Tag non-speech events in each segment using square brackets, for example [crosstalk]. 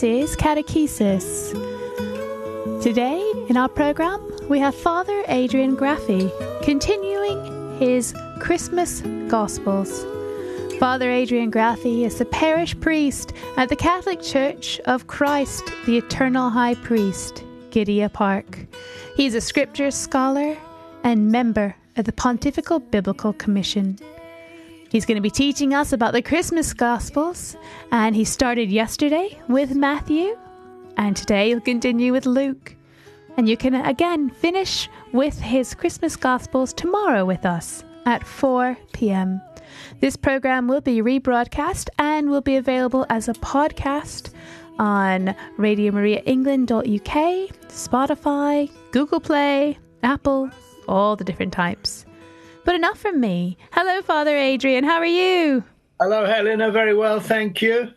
this is Catechesis. Today in our program, we have Father Adrian Graffy continuing his Christmas Gospels. Father Adrian Graffy is the parish priest at the Catholic Church of Christ, the Eternal High Priest, Gidea Park. He is a scripture scholar and member of the Pontifical Biblical Commission. He's going to be teaching us about the Christmas Gospels, and he started yesterday with Matthew, and today he'll continue with Luke. And you can again finish with his Christmas Gospels tomorrow with us at 4 p.m. This program will be rebroadcast and will be available as a podcast on RadioMariaEngland.uk, Spotify, Google Play, Apple, all the different types. But enough from me. Hello, Father Adrian. How are you? Hello, Helena. Very well, thank you.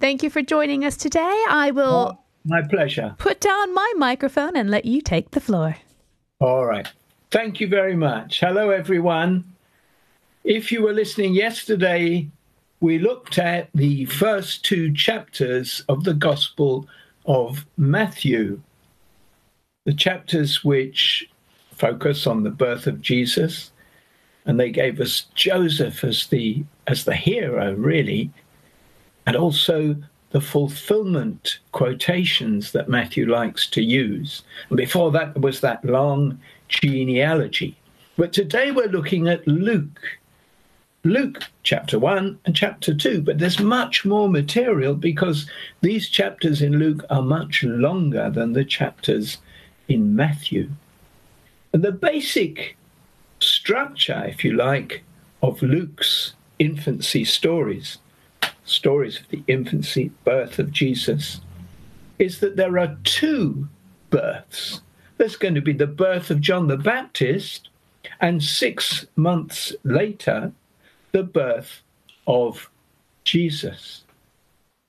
Thank you for joining us today. I will. Oh, my pleasure. Put down my microphone and let you take the floor. All right. Thank you very much. Hello, everyone. If you were listening yesterday, we looked at the first two chapters of the Gospel of Matthew, the chapters which focus on the birth of Jesus and they gave us Joseph as the as the hero, really, and also the fulfillment quotations that Matthew likes to use. And before that was that long genealogy. But today we're looking at Luke. Luke chapter 1 and chapter 2, but there's much more material because these chapters in Luke are much longer than the chapters in Matthew. And the basic structure, if you like, of Luke's infancy stories, stories of the infancy, birth of Jesus, is that there are two births. There's going to be the birth of John the Baptist, and six months later, the birth of Jesus.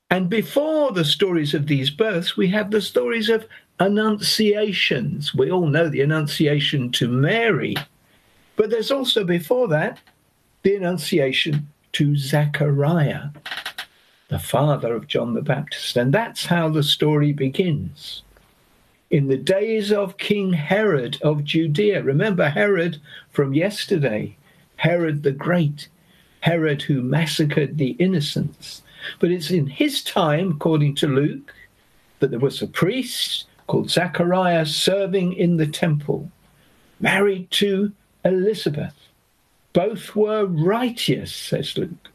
And before the stories of these births, we have the stories of annunciations. We all know the annunciation to Mary but there's also before that the Annunciation to Zechariah, the father of John the Baptist. And that's how the story begins. In the days of King Herod of Judea, remember Herod from yesterday, Herod the Great, Herod who massacred the innocents. But it's in his time, according to Luke, that there was a priest called Zechariah serving in the temple, married to Elizabeth. Both were righteous, says Luke,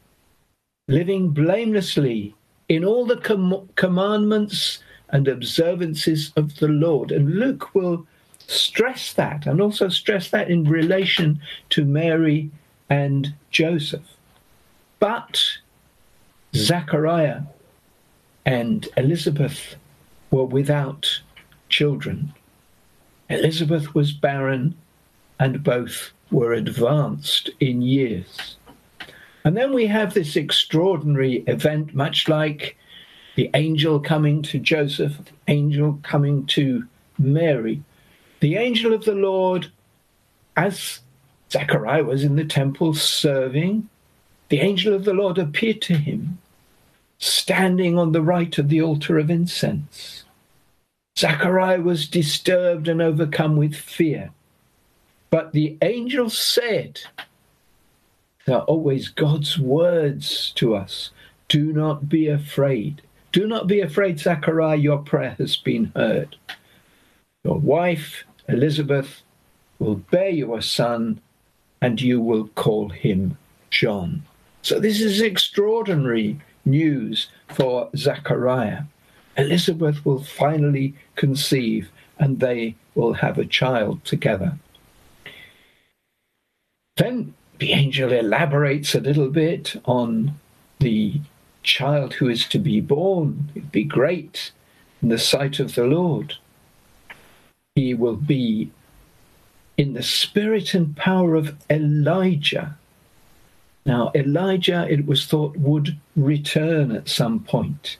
living blamelessly in all the com- commandments and observances of the Lord. And Luke will stress that and also stress that in relation to Mary and Joseph. But Zachariah and Elizabeth were without children. Elizabeth was barren and both were advanced in years. And then we have this extraordinary event, much like the angel coming to Joseph, angel coming to Mary. The angel of the Lord, as Zechariah was in the temple serving, the angel of the Lord appeared to him, standing on the right of the altar of incense. Zechariah was disturbed and overcome with fear. But the angel said, there are always God's words to us. Do not be afraid. Do not be afraid, Zachariah, your prayer has been heard. Your wife, Elizabeth, will bear you a son, and you will call him John. So this is extraordinary news for Zachariah. Elizabeth will finally conceive, and they will have a child together. Then the angel elaborates a little bit on the child who is to be born. It'd be great in the sight of the Lord. He will be in the spirit and power of Elijah. Now, Elijah, it was thought, would return at some point.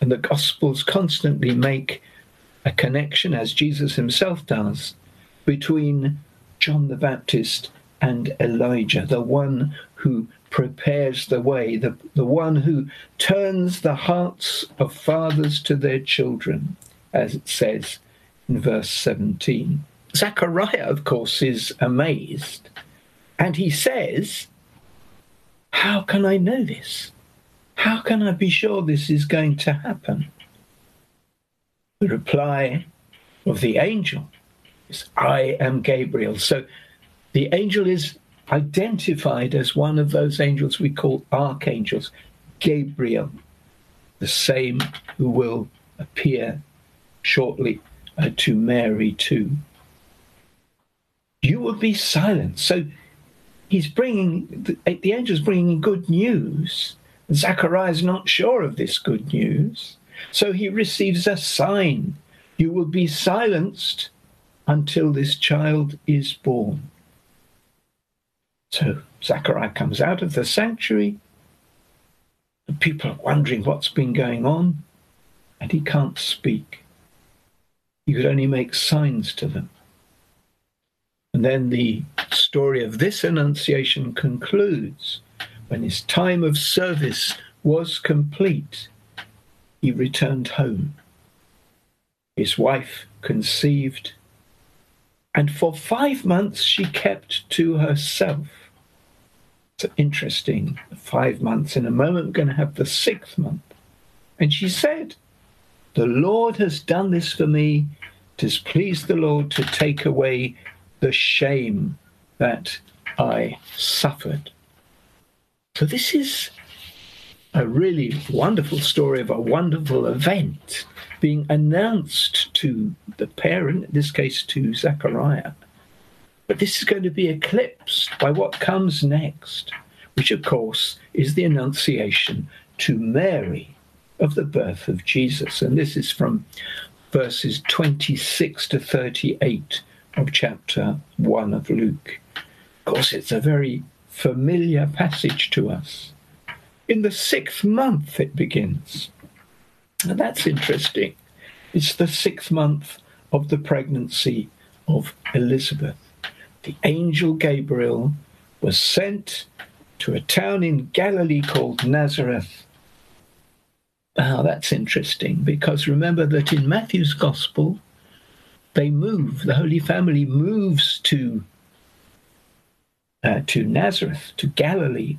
And the Gospels constantly make a connection, as Jesus himself does, between John the Baptist and Elijah, the one who prepares the way, the, the one who turns the hearts of fathers to their children, as it says in verse 17. Zechariah, of course, is amazed. And he says, How can I know this? How can I be sure this is going to happen? The reply of the angel is, I am Gabriel. So the angel is identified as one of those angels we call archangels, Gabriel, the same who will appear shortly uh, to Mary too. You will be silent. So he's bringing, the, the angel's bringing good news. Zachariah is not sure of this good news. So he receives a sign. You will be silenced until this child is born. So Zechariah comes out of the sanctuary. The people are wondering what's been going on, and he can't speak. He could only make signs to them. And then the story of this annunciation concludes when his time of service was complete. He returned home. His wife conceived, and for five months she kept to herself interesting. Five months. In a moment, we're going to have the sixth month. And she said, The Lord has done this for me. Tis pleased the Lord to take away the shame that I suffered. So, this is a really wonderful story of a wonderful event being announced to the parent, in this case to Zechariah. But this is going to be eclipsed by what comes next, which, of course, is the Annunciation to Mary of the birth of Jesus. And this is from verses 26 to 38 of chapter 1 of Luke. Of course, it's a very familiar passage to us. In the sixth month, it begins. And that's interesting. It's the sixth month of the pregnancy of Elizabeth the angel Gabriel was sent to a town in Galilee called Nazareth. Now, that's interesting because remember that in Matthew's gospel, they move, the Holy Family moves to, uh, to Nazareth, to Galilee,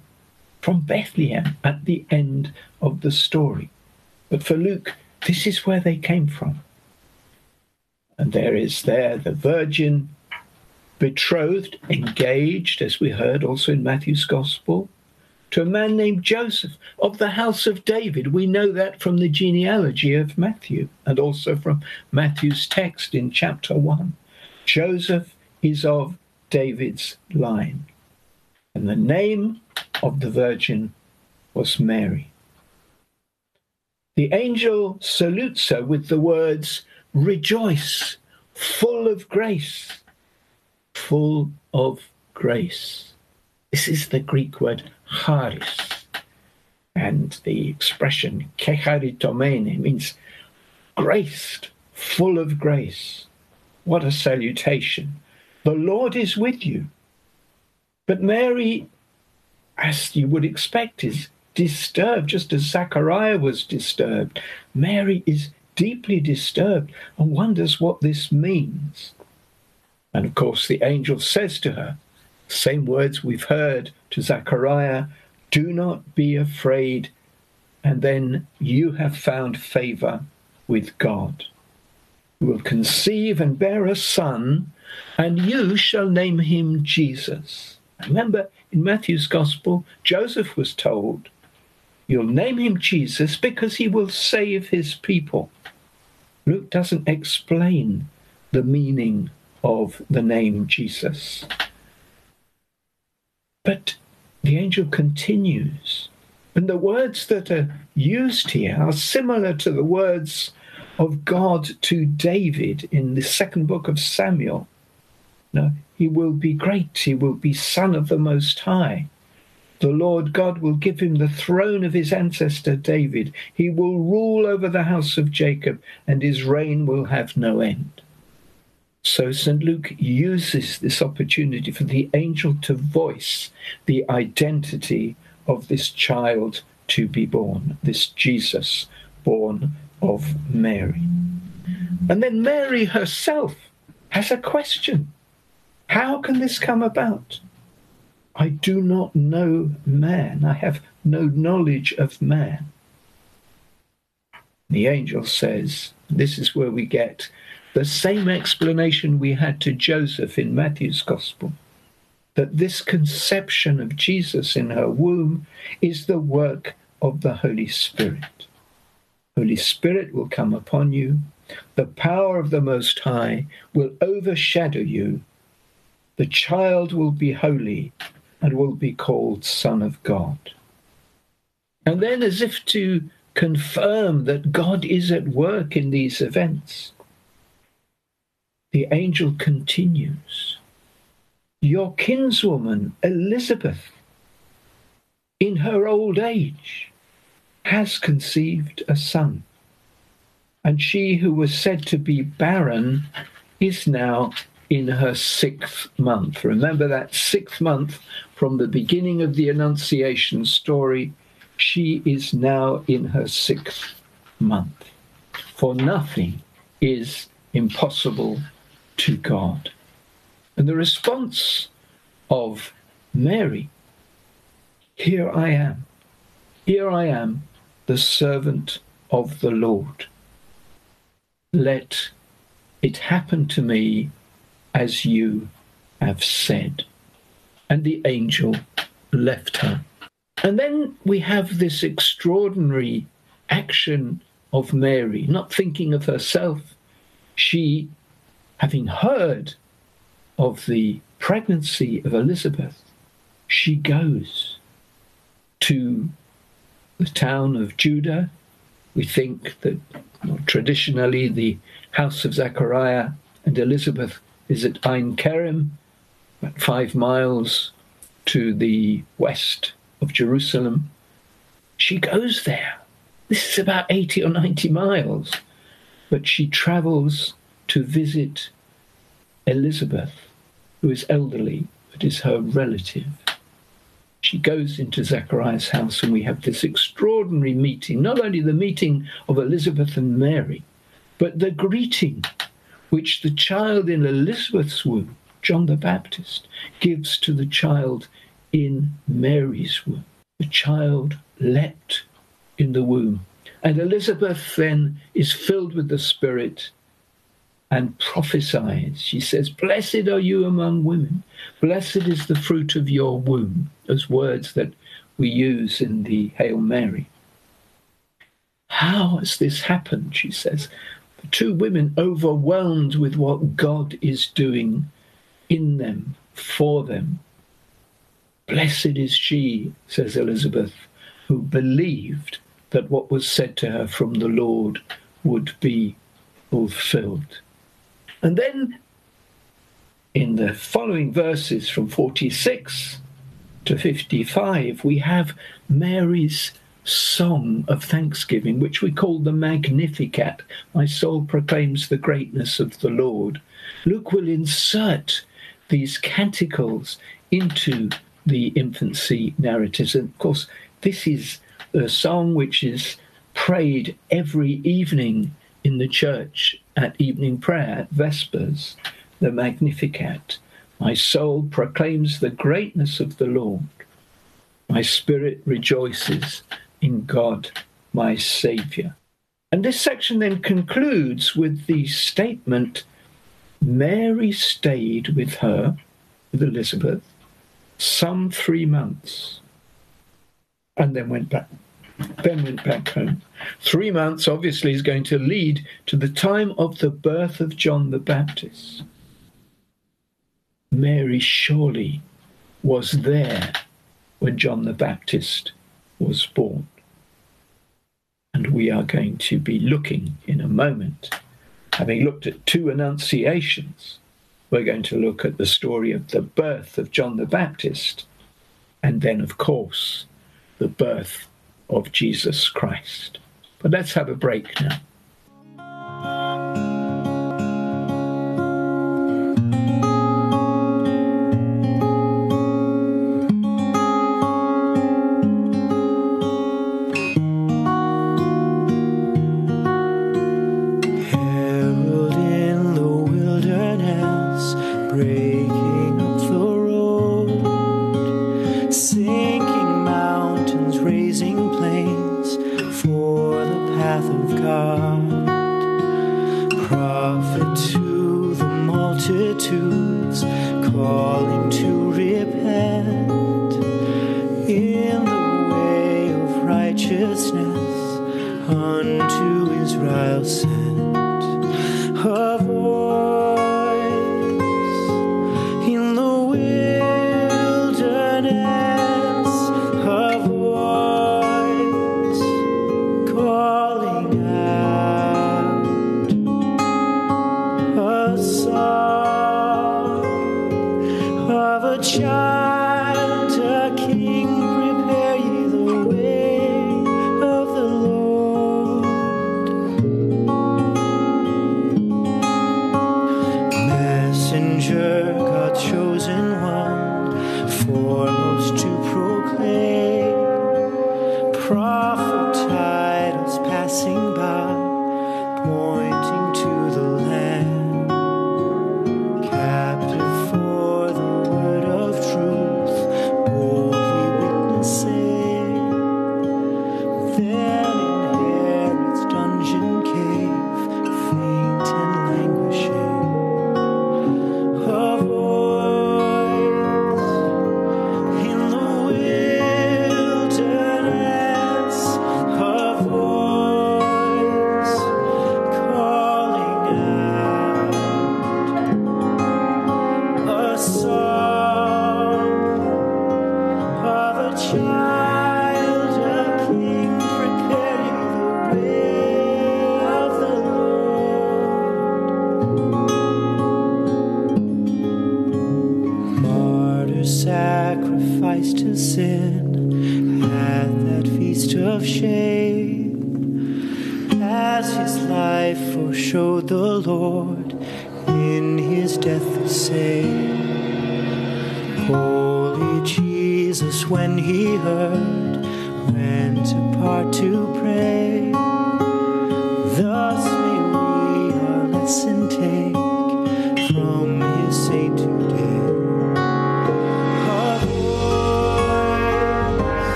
from Bethlehem at the end of the story. But for Luke, this is where they came from. And there is there the Virgin betrothed, engaged, as we heard also in Matthew's Gospel, to a man named Joseph of the house of David. We know that from the genealogy of Matthew and also from Matthew's text in chapter 1. Joseph is of David's line. And the name of the virgin was Mary. The angel salutes her with the words, Rejoice, full of grace full of grace. This is the Greek word charis. And the expression kecharitomene means graced, full of grace. What a salutation. The Lord is with you. But Mary, as you would expect, is disturbed, just as Zachariah was disturbed. Mary is deeply disturbed and wonders what this means. And of course, the angel says to her, same words we've heard to Zechariah do not be afraid, and then you have found favor with God. You will conceive and bear a son, and you shall name him Jesus. Remember, in Matthew's Gospel, Joseph was told, You'll name him Jesus because he will save his people. Luke doesn't explain the meaning of the name Jesus. But the angel continues, and the words that are used here are similar to the words of God to David in the second book of Samuel. Now, he will be great, he will be Son of the Most High. The Lord God will give him the throne of his ancestor David. He will rule over the house of Jacob, and his reign will have no end. So St. Luke uses this opportunity for the angel to voice the identity of this child to be born, this Jesus born of Mary. And then Mary herself has a question How can this come about? I do not know man, I have no knowledge of man. The angel says, This is where we get the same explanation we had to Joseph in Matthew's Gospel that this conception of Jesus in her womb is the work of the Holy Spirit. Holy Spirit will come upon you. The power of the Most High will overshadow you. The child will be holy and will be called Son of God. And then, as if to confirm that God is at work in these events, the angel continues Your kinswoman, Elizabeth, in her old age, has conceived a son. And she who was said to be barren is now in her sixth month. Remember that sixth month from the beginning of the Annunciation story. She is now in her sixth month. For nothing is impossible to God. And the response of Mary here I am, here I am, the servant of the Lord. Let it happen to me as you have said. And the angel left her. And then we have this extraordinary action of Mary, not thinking of herself. She, having heard of the pregnancy of Elizabeth, she goes to the town of Judah. We think that well, traditionally the house of Zechariah and Elizabeth is at Ein Kerem, about five miles to the west of Jerusalem. She goes there. This is about 80 or 90 miles, but she travels to visit Elizabeth, who is elderly, but is her relative she goes into Zechariah's house, and we have this extraordinary meeting not only the meeting of Elizabeth and Mary, but the greeting which the child in Elizabeth's womb, John the Baptist, gives to the child in Mary's womb. The child leapt in the womb. And Elizabeth then is filled with the Spirit and prophesies. She says, Blessed are you among women. Blessed is the fruit of your womb, as words that we use in the Hail Mary. How has this happened? She says. The two women overwhelmed with what God is doing in them, for them. Blessed is she, says Elizabeth, who believed that what was said to her from the Lord would be fulfilled. And then in the following verses from 46 to 55, we have Mary's song of thanksgiving, which we call the Magnificat. My soul proclaims the greatness of the Lord. Luke will insert these canticles into the infancy narratives. And of course, this is a song which is prayed every evening in the church at evening prayer, at Vespers, the Magnificat. My soul proclaims the greatness of the Lord. My spirit rejoices in God, my Saviour. And this section then concludes with the statement Mary stayed with her, with Elizabeth, some three months, and then went back then went back home. Three months obviously is going to lead to the time of the birth of John the Baptist. Mary surely was there when John the Baptist was born. And we are going to be looking in a moment, having looked at two annunciations, we're going to look at the story of the birth of John the Baptist, and then, of course, the birth of Jesus Christ. But let's have a break now. Of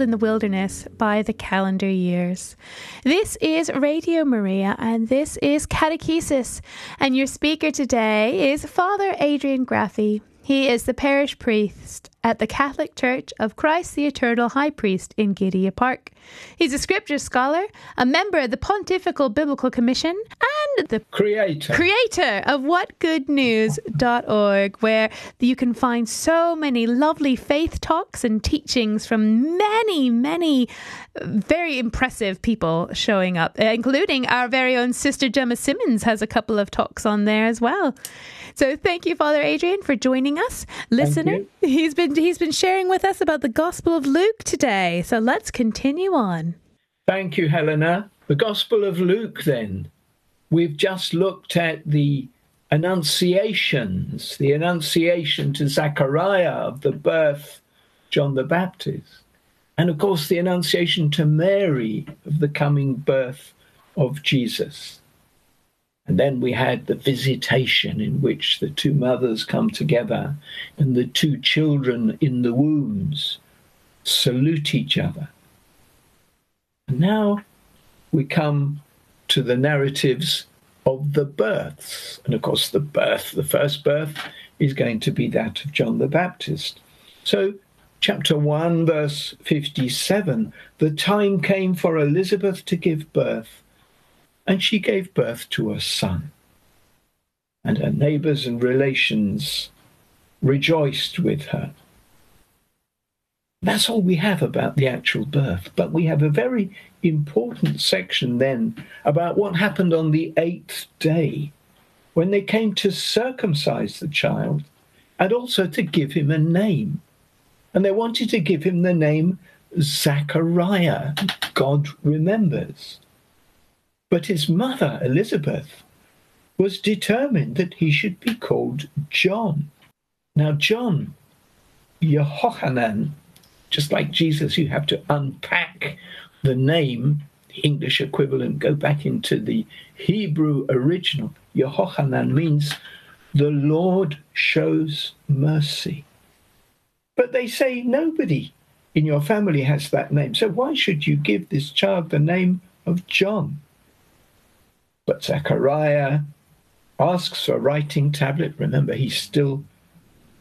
Herald in the Wilderness by the Calendar Years. This is Radio Maria and this is Catechesis. And your speaker today is Father Adrian Graffy. He is the parish priest at the Catholic Church of Christ the Eternal High Priest in Gidea Park. He's a scripture scholar, a member of the Pontifical Biblical Commission, and the Creator. creator of whatgoodnews.org, where you can find so many lovely faith talks and teachings from many, many very impressive people showing up, including our very own sister Gemma Simmons has a couple of talks on there as well. So thank you, Father Adrian, for joining us. Listener, he's been he's been sharing with us about the Gospel of Luke today. So let's continue on. Thank you, Helena. The Gospel of Luke, then. We've just looked at the Annunciations, the Annunciation to Zechariah of the birth John the Baptist, and of course the Annunciation to Mary of the coming birth of Jesus. And then we had the visitation in which the two mothers come together and the two children in the wombs salute each other. And now we come to the narratives of the births. And of course, the birth, the first birth, is going to be that of John the Baptist. So chapter 1, verse 57, the time came for Elizabeth to give birth, and she gave birth to a son. And her neighbors and relations rejoiced with her. That's all we have about the actual birth, but we have a very important section then about what happened on the eighth day when they came to circumcise the child and also to give him a name. And they wanted to give him the name Zachariah, God remembers. But his mother, Elizabeth, was determined that he should be called John. Now, John, Yehohanan, just like Jesus, you have to unpack the name, the English equivalent, go back into the Hebrew original. Yehohanan means the Lord shows mercy. But they say nobody in your family has that name. So why should you give this child the name of John? But Zechariah asks for a writing tablet. Remember, he's still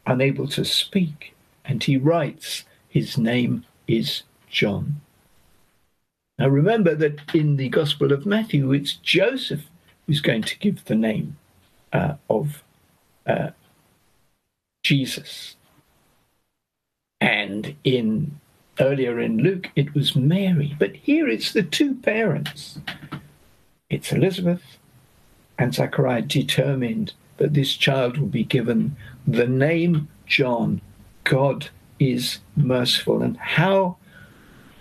unable to speak. And he writes, his name is John. Now remember that in the Gospel of Matthew, it's Joseph who's going to give the name uh, of uh, Jesus. And in earlier in Luke, it was Mary. But here it's the two parents. It's Elizabeth and Zachariah determined that this child will be given the name John. God is merciful. And how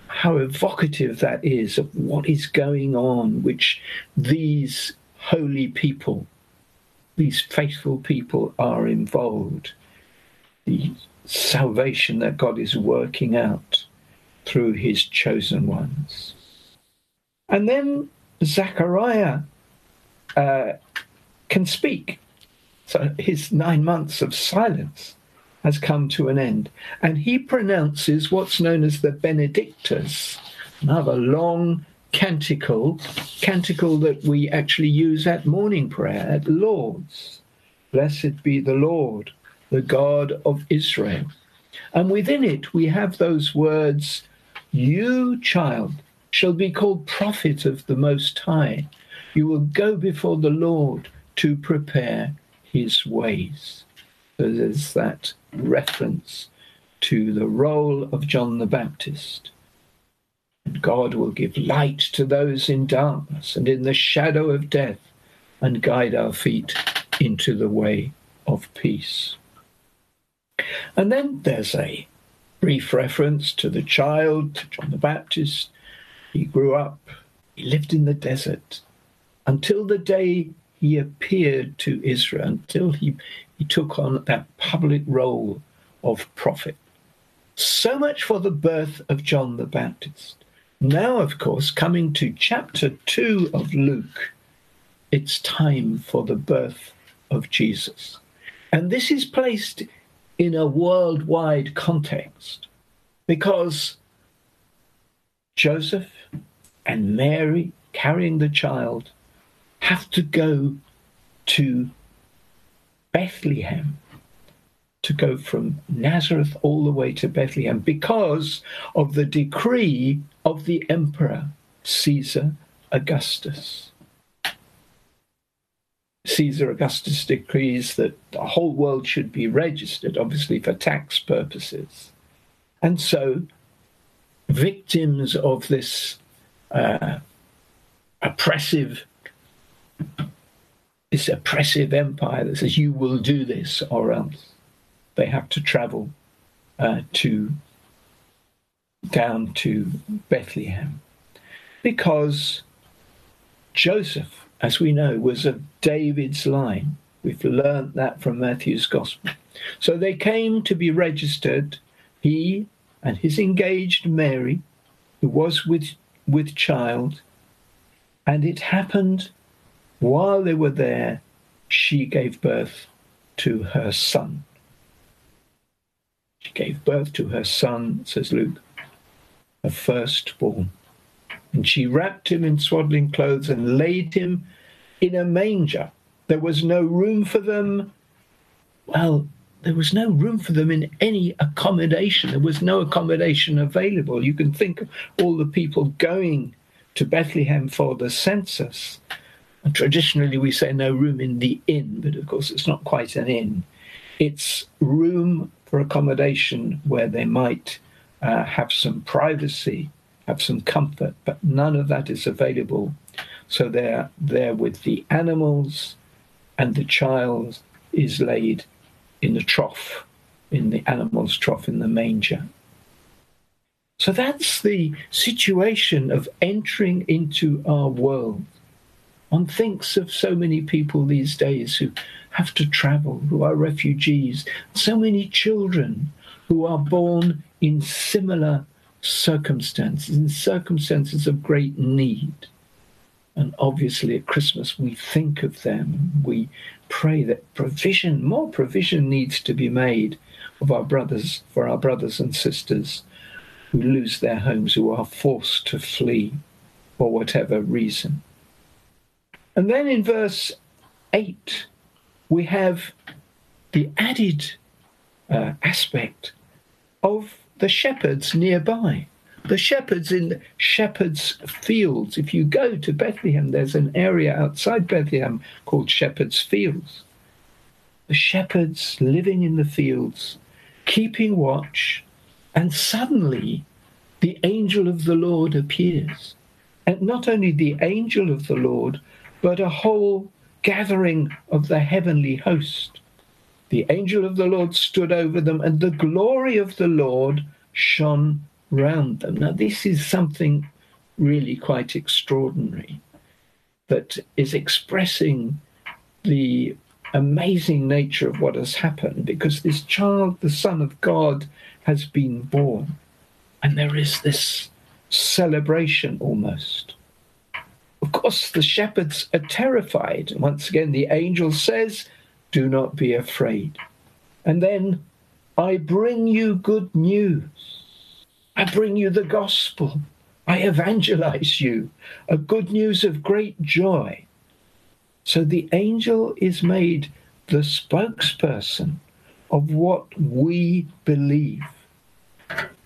how evocative that is of what is going on, which these holy people, these faithful people are involved. The salvation that God is working out through his chosen ones. And then Zechariah uh, can speak. So his nine months of silence has come to an end. And he pronounces what's known as the Benedictus, another long canticle, canticle that we actually use at morning prayer, at Lauds. Blessed be the Lord, the God of Israel. And within it, we have those words, You, child, shall be called prophet of the Most High. You will go before the Lord to prepare his ways. So there's that reference to the role of John the Baptist. And God will give light to those in darkness and in the shadow of death and guide our feet into the way of peace. And then there's a brief reference to the child, to John the Baptist. He grew up, he lived in the desert until the day he appeared to Israel, until he, he took on that public role of prophet. So much for the birth of John the Baptist. Now, of course, coming to chapter 2 of Luke, it's time for the birth of Jesus. And this is placed in a worldwide context because Joseph and Mary carrying the child have to go to Bethlehem to go from Nazareth all the way to Bethlehem because of the decree of the emperor Caesar Augustus. Caesar Augustus decrees that the whole world should be registered, obviously for tax purposes. And so, victims of this uh, oppressive this oppressive empire that says you will do this or else they have to travel uh, to down to Bethlehem because Joseph, as we know, was of David's line. We've learnt that from Matthew's Gospel. So they came to be registered, he and his engaged Mary, who was with, with child, and it happened while they were there, she gave birth to her son. She gave birth to her son, says Luke, her firstborn. And she wrapped him in swaddling clothes and laid him in a manger. There was no room for them, well, there was no room for them in any accommodation. There was no accommodation available. You can think of all the people going to Bethlehem for the census. And traditionally, we say no room in the inn, but of course, it's not quite an inn. It's room for accommodation where they might uh, have some privacy, have some comfort, but none of that is available. So they're there with the animals, and the child is laid in the trough, in the animal's trough, in the manger. So that's the situation of entering into our world. One thinks of so many people these days who have to travel, who are refugees, so many children who are born in similar circumstances, in circumstances of great need. And obviously at Christmas we think of them. We pray that provision, more provision needs to be made of our brothers, for our brothers and sisters who lose their homes, who are forced to flee for whatever reason. And then in verse 8, we have the added uh, aspect of the shepherds nearby. The shepherds in shepherds' fields. If you go to Bethlehem, there's an area outside Bethlehem called Shepherds' Fields. The shepherds living in the fields, keeping watch, and suddenly the angel of the Lord appears. And not only the angel of the Lord, but a whole gathering of the heavenly host. The angel of the Lord stood over them, and the glory of the Lord shone round them. Now, this is something really quite extraordinary that is expressing the amazing nature of what has happened because this child, the Son of God, has been born. And there is this celebration almost. Of course, the shepherds are terrified. Once again, the angel says, Do not be afraid. And then, I bring you good news. I bring you the gospel. I evangelize you, a good news of great joy. So the angel is made the spokesperson of what we believe.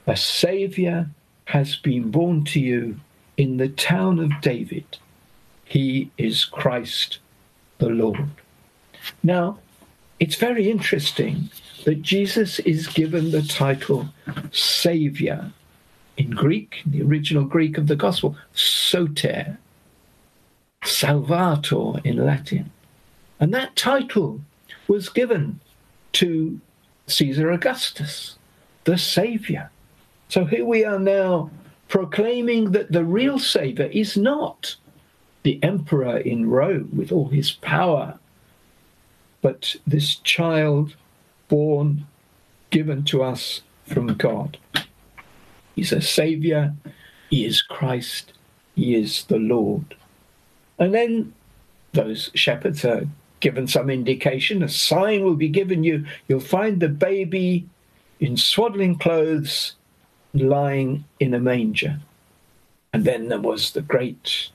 A Savior has been born to you in the town of David. He is Christ the Lord. Now, it's very interesting that Jesus is given the title Savior in Greek, the original Greek of the Gospel, Soter, Salvator in Latin. And that title was given to Caesar Augustus, the Savior. So here we are now proclaiming that the real Savior is not the emperor in Rome with all his power, but this child born, given to us from God. He's a Savior, He is Christ, He is the Lord. And then those shepherds are given some indication a sign will be given you. You'll find the baby in swaddling clothes lying in a manger. And then there was the great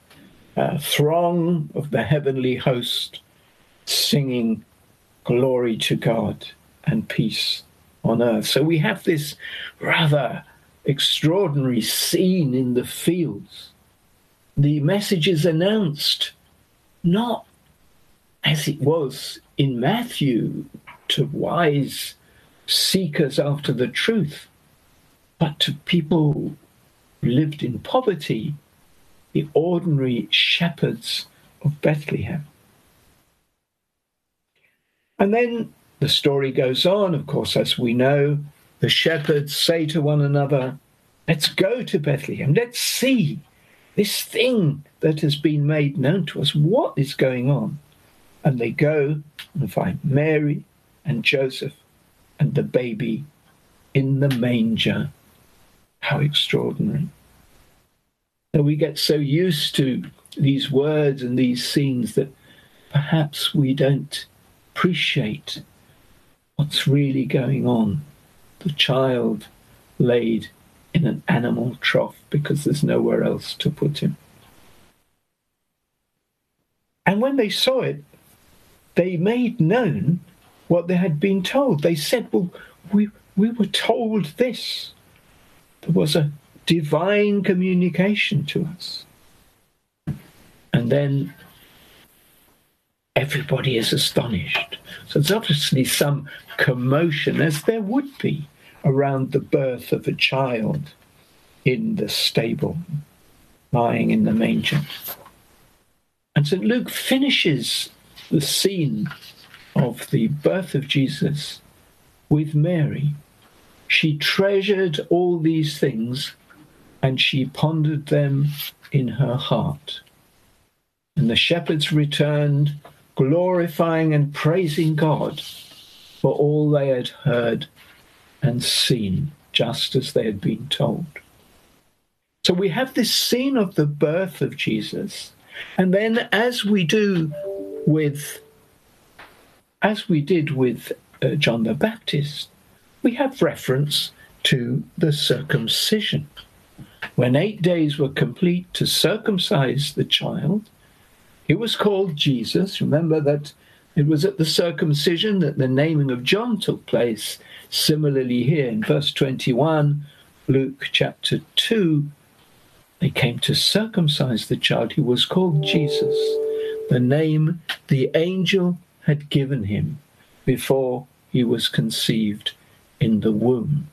uh, throng of the heavenly host singing glory to God and peace on earth. So we have this rather extraordinary scene in the fields. The message is announced not as it was in Matthew to wise seekers after the truth, but to people who lived in poverty, the ordinary shepherds of Bethlehem. And then the story goes on, of course, as we know, the shepherds say to one another, Let's go to Bethlehem, let's see this thing that has been made known to us. What is going on? And they go and find Mary and Joseph and the baby in the manger. How extraordinary. So we get so used to these words and these scenes that perhaps we don't appreciate what's really going on. The child laid in an animal trough because there's nowhere else to put him. And when they saw it, they made known what they had been told. They said, Well, we, we were told this. There was a divine communication to us. And then everybody is astonished. So there's obviously some commotion, as there would be, around the birth of a child in the stable, lying in the manger. And St. Luke finishes the scene of the birth of Jesus with Mary. She treasured all these things and she pondered them in her heart. And the shepherds returned, glorifying and praising God for all they had heard and seen, just as they had been told. So we have this scene of the birth of Jesus. And then, as we do with, as we did with uh, John the Baptist, we have reference to the circumcision. When eight days were complete to circumcise the child, he was called Jesus. Remember that it was at the circumcision that the naming of John took place. Similarly, here in verse 21, Luke chapter 2, they came to circumcise the child who was called Jesus, the name the angel had given him before he was conceived in the womb.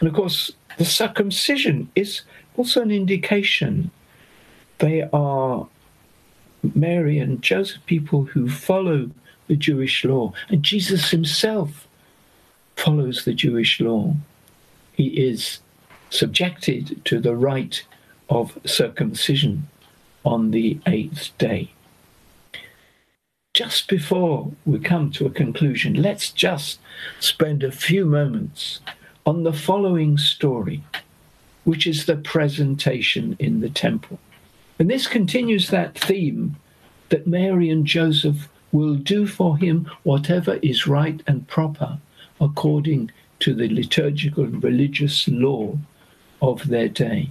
And of course, the circumcision is also an indication they are Mary and Joseph people who follow the Jewish law. And Jesus himself follows the Jewish law. He is subjected to the rite of circumcision on the eighth day. Just before we come to a conclusion, let's just spend a few moments on the following story, which is the presentation in the temple. And this continues that theme that Mary and Joseph will do for him whatever is right and proper according to the liturgical and religious law of their day.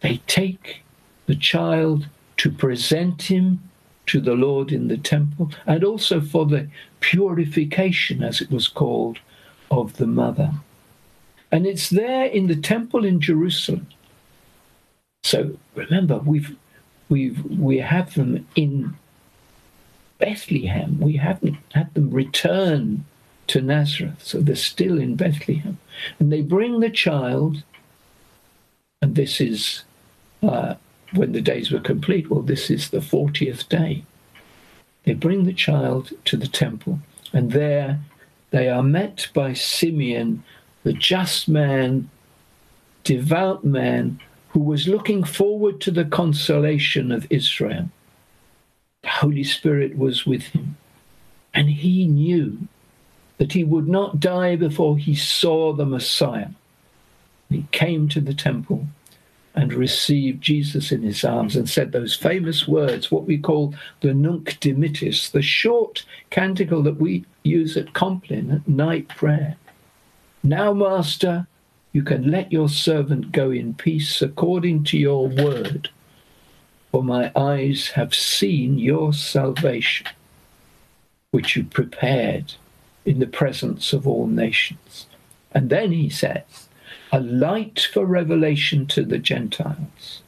They take the child to present him to the Lord in the temple and also for the purification, as it was called, of the mother. And it's there in the temple in Jerusalem. So remember, we've we've we have them in Bethlehem. We haven't had them return to Nazareth, so they're still in Bethlehem. And they bring the child, and this is uh, when the days were complete. Well, this is the 40th day. They bring the child to the temple, and there they are met by Simeon, the just man, devout man, who was looking forward to the consolation of Israel. The Holy Spirit was with him, and he knew that he would not die before he saw the Messiah. He came to the temple and received Jesus in his arms and said those famous words, what we call the Nunc Dimittis, the short canticle that we use at Compline at night prayer. Now, Master, you can let your servant go in peace according to your word, for my eyes have seen your salvation, which you prepared in the presence of all nations. And then he says, a light for revelation to the Gentiles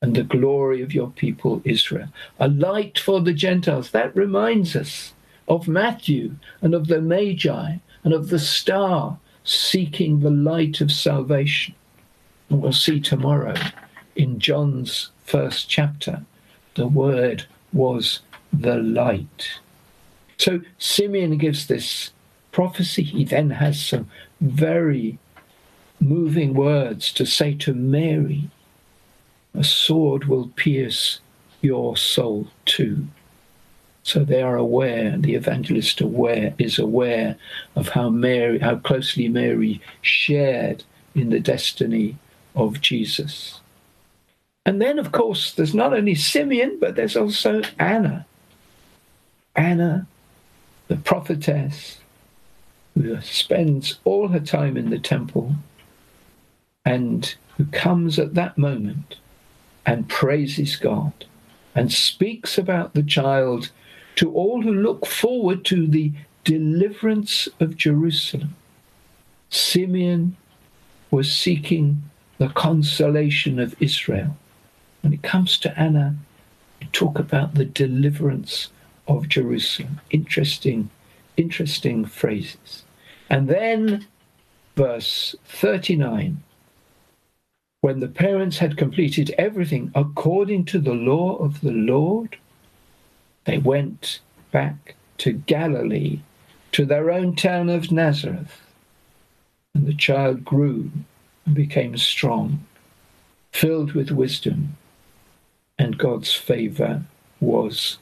and the glory of your people Israel. A light for the Gentiles. That reminds us of Matthew and of the Magi and of the star seeking the light of salvation. And we'll see tomorrow in John's first chapter, the word was the light. So Simeon gives this prophecy. He then has some very moving words to say to Mary, a sword will pierce your soul too. So they are aware, the evangelist aware is aware of how Mary, how closely Mary shared in the destiny of Jesus. And then, of course, there's not only Simeon, but there's also Anna. Anna, the prophetess, who spends all her time in the temple and who comes at that moment and praises God and speaks about the child to all who look forward to the deliverance of Jerusalem. Simeon was seeking the consolation of Israel. When it comes to Anna, talk about the deliverance of Jerusalem. Interesting, interesting phrases. And then verse 39 when the parents had completed everything according to the law of the Lord, they went back to Galilee, to their own town of Nazareth. And the child grew and became strong, filled with wisdom, and God's favor was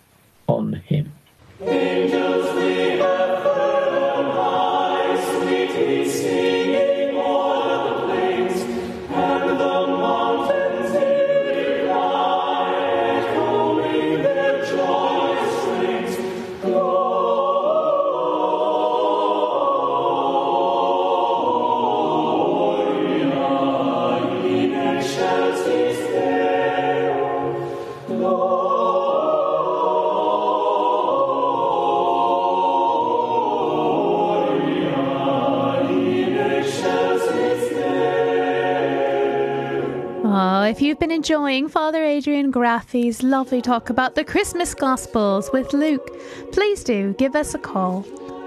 on him. Angels if you've been enjoying Father Adrian Graffy's lovely talk about the Christmas Gospels with Luke, please do give us a call.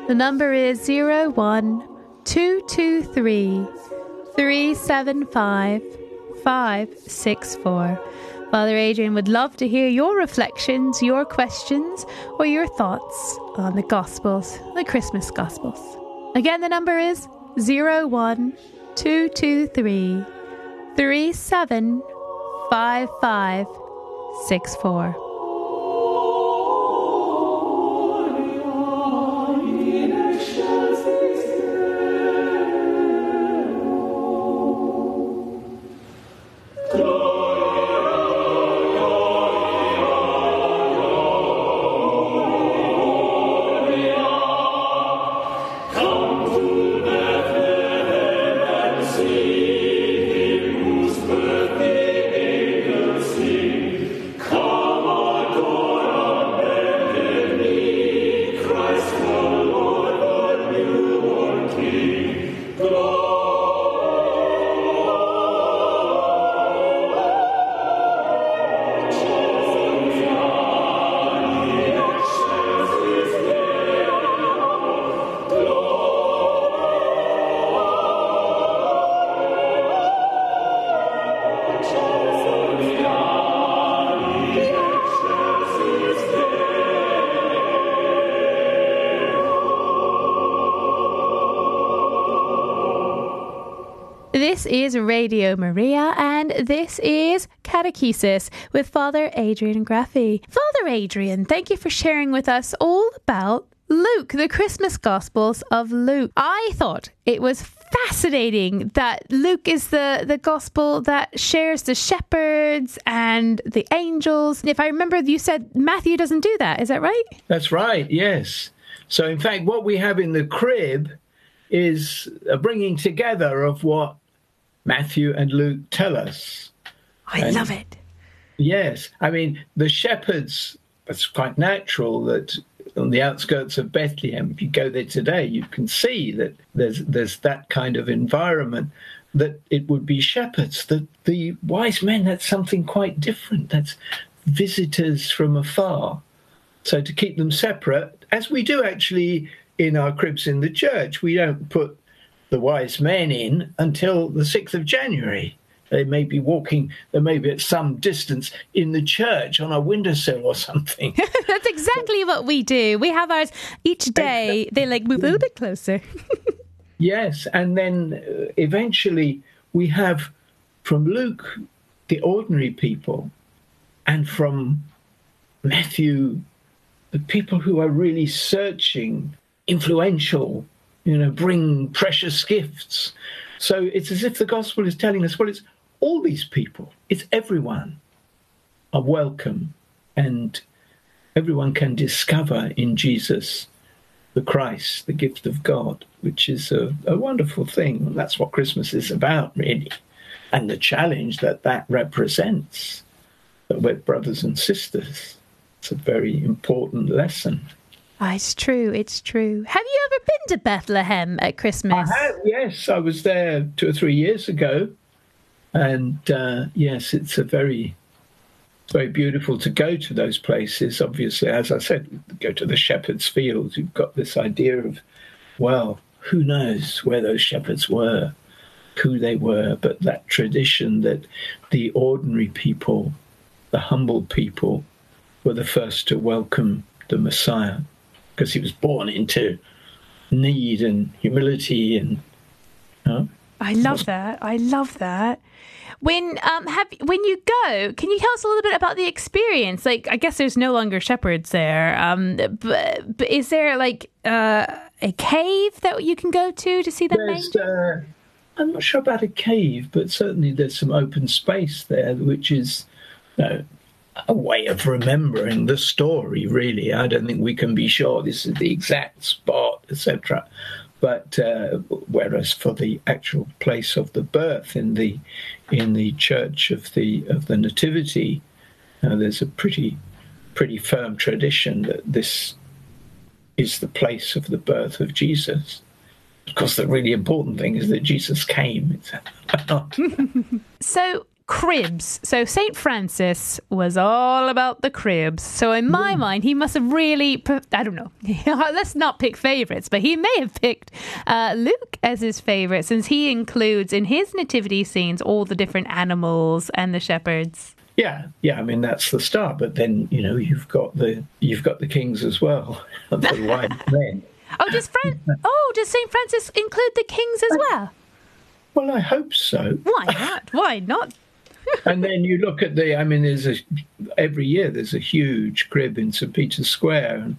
The number is 01223 375 564. Father Adrian would love to hear your reflections, your questions, or your thoughts on the Gospels, the Christmas Gospels. Again, the number is 01223 375564. Is Radio Maria, and this is Catechesis with Father Adrian Graffy. Father Adrian, thank you for sharing with us all about Luke, the Christmas Gospels of Luke. I thought it was fascinating that Luke is the, the gospel that shares the shepherds and the angels. If I remember, you said Matthew doesn't do that. Is that right? That's right, yes. So, in fact, what we have in the crib is a bringing together of what Matthew and Luke tell us. I And- love it. Yes, I mean, the shepherds, it's quite natural that on the outskirts of Bethlehem, if you go there today, you can see that there's, there's that kind of environment, that it would be shepherds. That the wise men, that's something quite different. That's visitors from afar. So to keep them separate, as we do actually in our cribs in the church, we don't put the wise men in until the 6th of January. They may be walking, they may be at some distance in the church on a windowsill or something. [laughs] That's exactly what we do. We have ours each day. They like move a little bit closer. [laughs] yes, and then uh, eventually we have from Luke the ordinary people, and from Matthew the people who are really searching, influential, you know, bring precious gifts. So it's as if the gospel is telling us, well, it's all these people, it's everyone are welcome, and everyone can discover in Jesus the Christ, the gift of God, which is a, a wonderful thing. That's what Christmas is about, really, and the challenge that that represents. That we're brothers and sisters. It's a very important lesson. Ah, it's true. It's true. Have been to Bethlehem at Christmas? I have, yes, I was there two or three years ago, and uh, yes, it's a very, very beautiful to go to those places. Obviously, as I said, go to the shepherds' fields. You've got this idea of, well, who knows where those shepherds were, who they were, but that tradition that the ordinary people, the humble people, were the first to welcome the Messiah because he was born into need and humility and you know, I love that. I love that. When um have when you go, can you tell us a little bit about the experience? Like, I guess there's no longer shepherds there. Um, but, but is there like uh, a cave that you can go to to see the there's uh, I'm not sure about a cave, but certainly there's some open space there, which is you know, a way of remembering the story. Really, I don't think we can be sure this is the exact spot, etc. But uh, whereas for the actual place of the birth in the in the church of the of the Nativity, uh, there's a pretty pretty firm tradition that this is the place of the birth of Jesus. Of course, the really important thing is that Jesus came. [laughs] So cribs. So Saint Francis was all about the cribs. So in my mind, he must have really, I don't know. [laughs] Let's not pick favorites, but he may have picked uh, Luke as his favorite, since he includes in his nativity scenes all the different animals and the shepherds. Yeah, yeah. I mean, that's the start. But then you know you've got the you've got the kings as well, [laughs] the wise [laughs] men. Oh, does Fran- Oh, does Saint Francis include the kings as well? Well, I hope so. Why not? Why not? [laughs] and then you look at the i mean there's a every year there's a huge crib in st peter's square. And,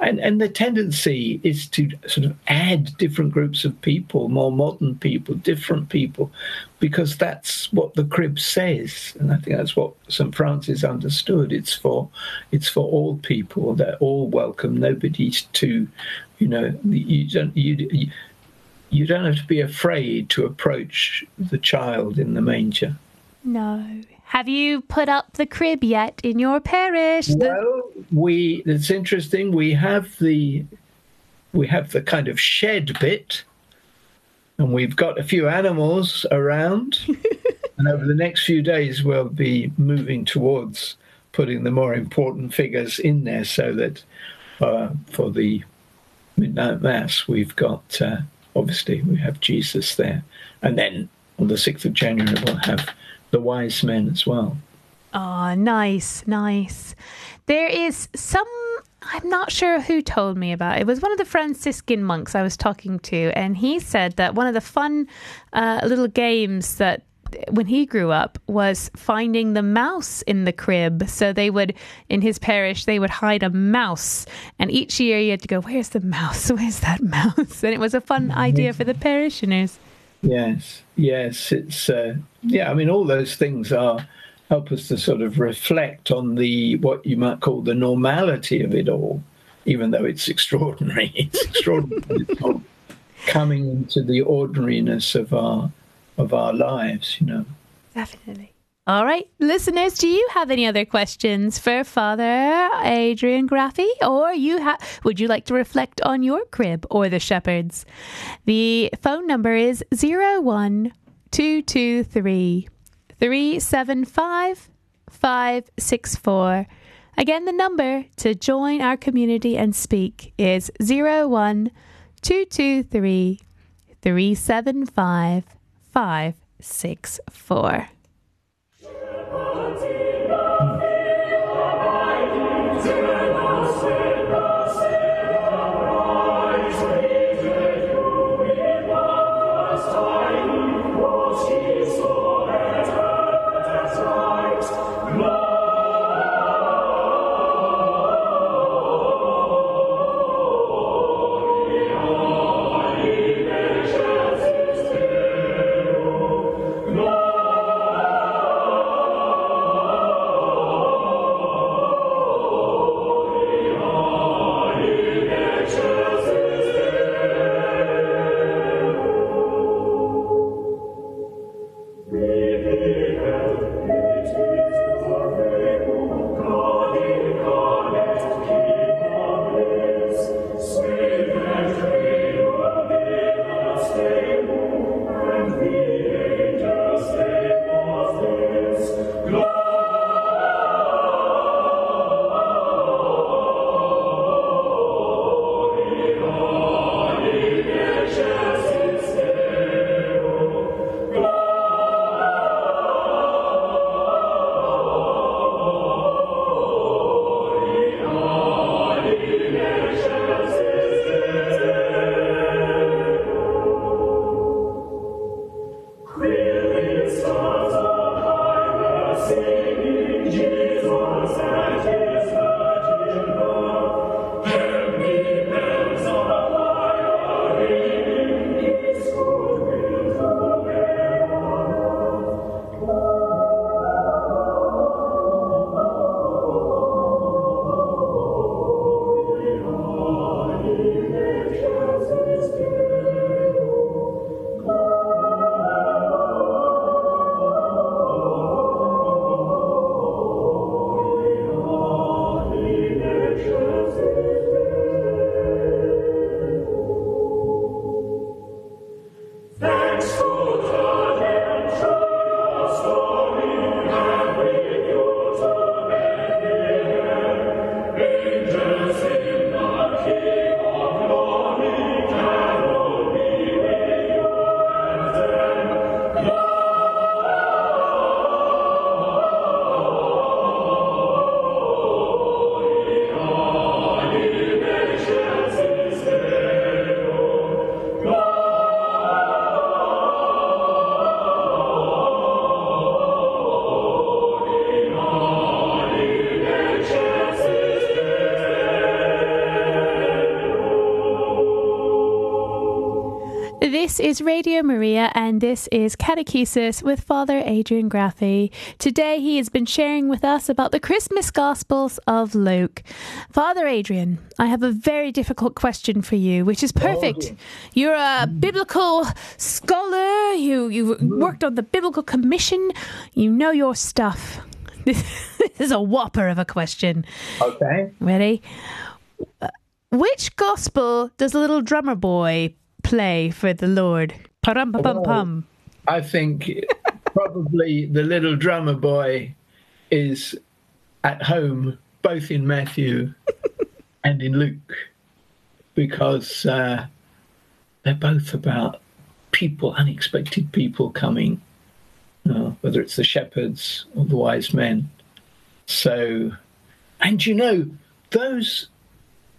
and and the tendency is to sort of add different groups of people more modern people different people because that's what the crib says. And i think that's what st francis understood. It's for it's for all people. They're all welcome. Nobody's too you know you don't you, you you don't have to be afraid to approach the child in the manger No. Have you put up the crib yet in your parish? Well, we it's interesting. We have the we have the kind of shed bit, and we've got a few animals around. [laughs] and over the next few days, we'll be moving towards putting the more important figures in there, so that uh, for the midnight mass, we've got uh, obviously we have Jesus there, and then on the sixth of January we'll have the wise men as well. Oh, nice, nice. There is some. I'm not sure who told me about it. It was one of the Franciscan monks I was talking to, and he said that one of the fun uh, little games that when he grew up was finding the mouse in the crib. So they would, in his parish, they would hide a mouse, and each year you had to go, "Where's the mouse? [laughs] Where's that mouse?" And it was a fun idea for the [laughs] parishioners. Yes, yes, it's uh, yeah. I mean, all those things are help us to sort of reflect on the what you might call the normality of it all, even though it's [laughs] extraordinary. It's extraordinary. coming into the ordinariness of our of our lives, you know. Definitely. All right, listeners, do you have any other questions for Father Adrian Graffy? Or you ha- would you like to reflect on your crib or the shepherds? The phone number is 01223 375 564. Again, the number to join our community and speak is 01223 375 564. Is Radio Maria, and this is Catechesis with Father Adrian Graffy. Today, he has been sharing with us about the Christmas Gospels of Luke. Father Adrian, I have a very difficult question for you, which is perfect. You're a biblical scholar, you, you worked on the Biblical Commission, you know your stuff. [laughs] This is a whopper of a question. Okay. Ready? Uh, Which gospel does the little drummer boy play for the Lord? Param pam Oh. pam. I think probably the little drummer boy is at home both in Matthew [laughs] and in Luke because uh, they're both about people, unexpected people coming, uh, whether it's the shepherds or the wise men. So, and you know, those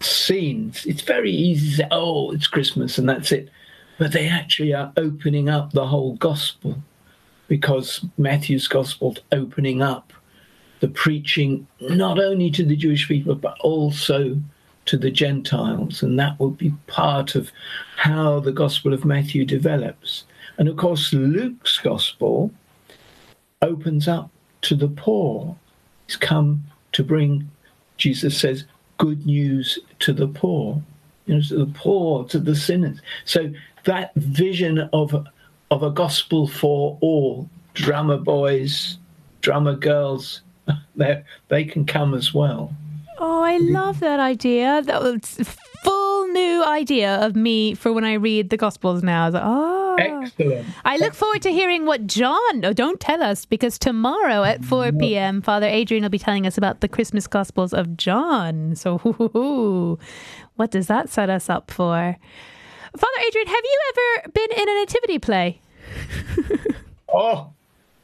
scenes, it's very easy to say, oh, it's Christmas and that's it. But they actually are opening up the whole gospel because Matthew's gospel's opening up the preaching not only to the Jewish people but also to the Gentiles. And that will be part of how the gospel of Matthew develops. And of course, Luke's gospel opens up to the poor. He's come to bring, Jesus says, good news to the poor, you know, to the poor, to the sinners. So that vision of of a gospel for all, drummer boys, drummer girls, [laughs] they they can come as well. Oh, I love that idea. That was a full new idea of me for when I read the Gospels now. I was like, oh. Excellent. I look forward to hearing what John. Oh, don't tell us because tomorrow at 4 mm-hmm. p.m., Father Adrian will be telling us about the Christmas Gospels of John. So, hoo-hoo-hoo. what does that set us up for? Father Adrian, have you ever been in a nativity play? [laughs] Oh,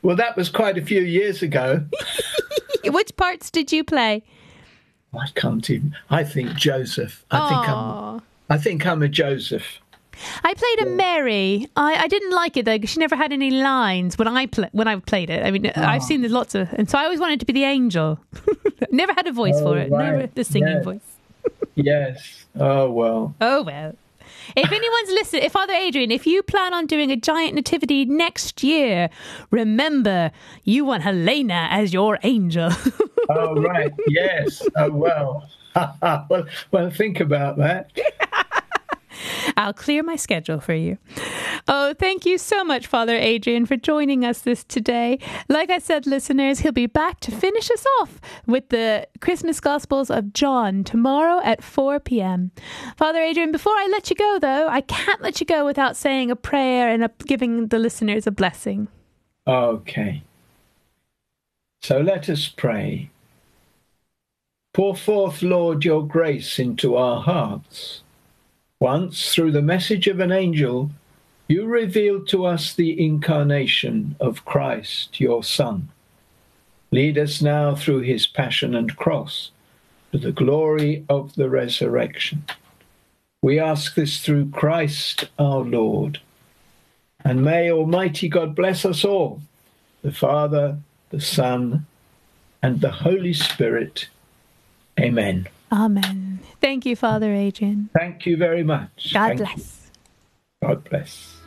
well, that was quite a few years ago. [laughs] Which parts did you play? I can't even. I think Joseph. I think I'm. I think I'm a Joseph. I played a Mary. I, I didn't like it though because she never had any lines when I pla when I played it. I mean, ah. I've seen there's lots of, and so I always wanted to be the angel. [laughs] never had a voice Oh, for it. Never the singing Yeah. voice. Yes. Oh well. Oh well. If anyone's listening, if Father Adrian, if you plan on doing a giant nativity next year, remember you want Helena as your angel. Oh right. yes. Oh well. [laughs] well. Well. Think about that. [laughs] I'll clear my schedule for you. Oh, thank you so much, Father Adrian, for joining us this today. Like I said, listeners, he'll be back to finish us off with the Christmas Gospels of John tomorrow at 4 p.m. Father Adrian, before I let you go, though, I can't let you go without saying a prayer and a, giving the listeners a blessing. Okay. So let us pray. Pour forth, Lord, your grace into our hearts. Once, through the message of an angel, you revealed to us the incarnation of Christ, your Son. Lead us now through his passion and cross to the glory of the resurrection. We ask this through Christ our Lord. And may Almighty God bless us all the Father, the Son, and the Holy Spirit. Amen. Amen. Thank you, Father Adrian. Thank you very much. God Thank you. bless. God bless.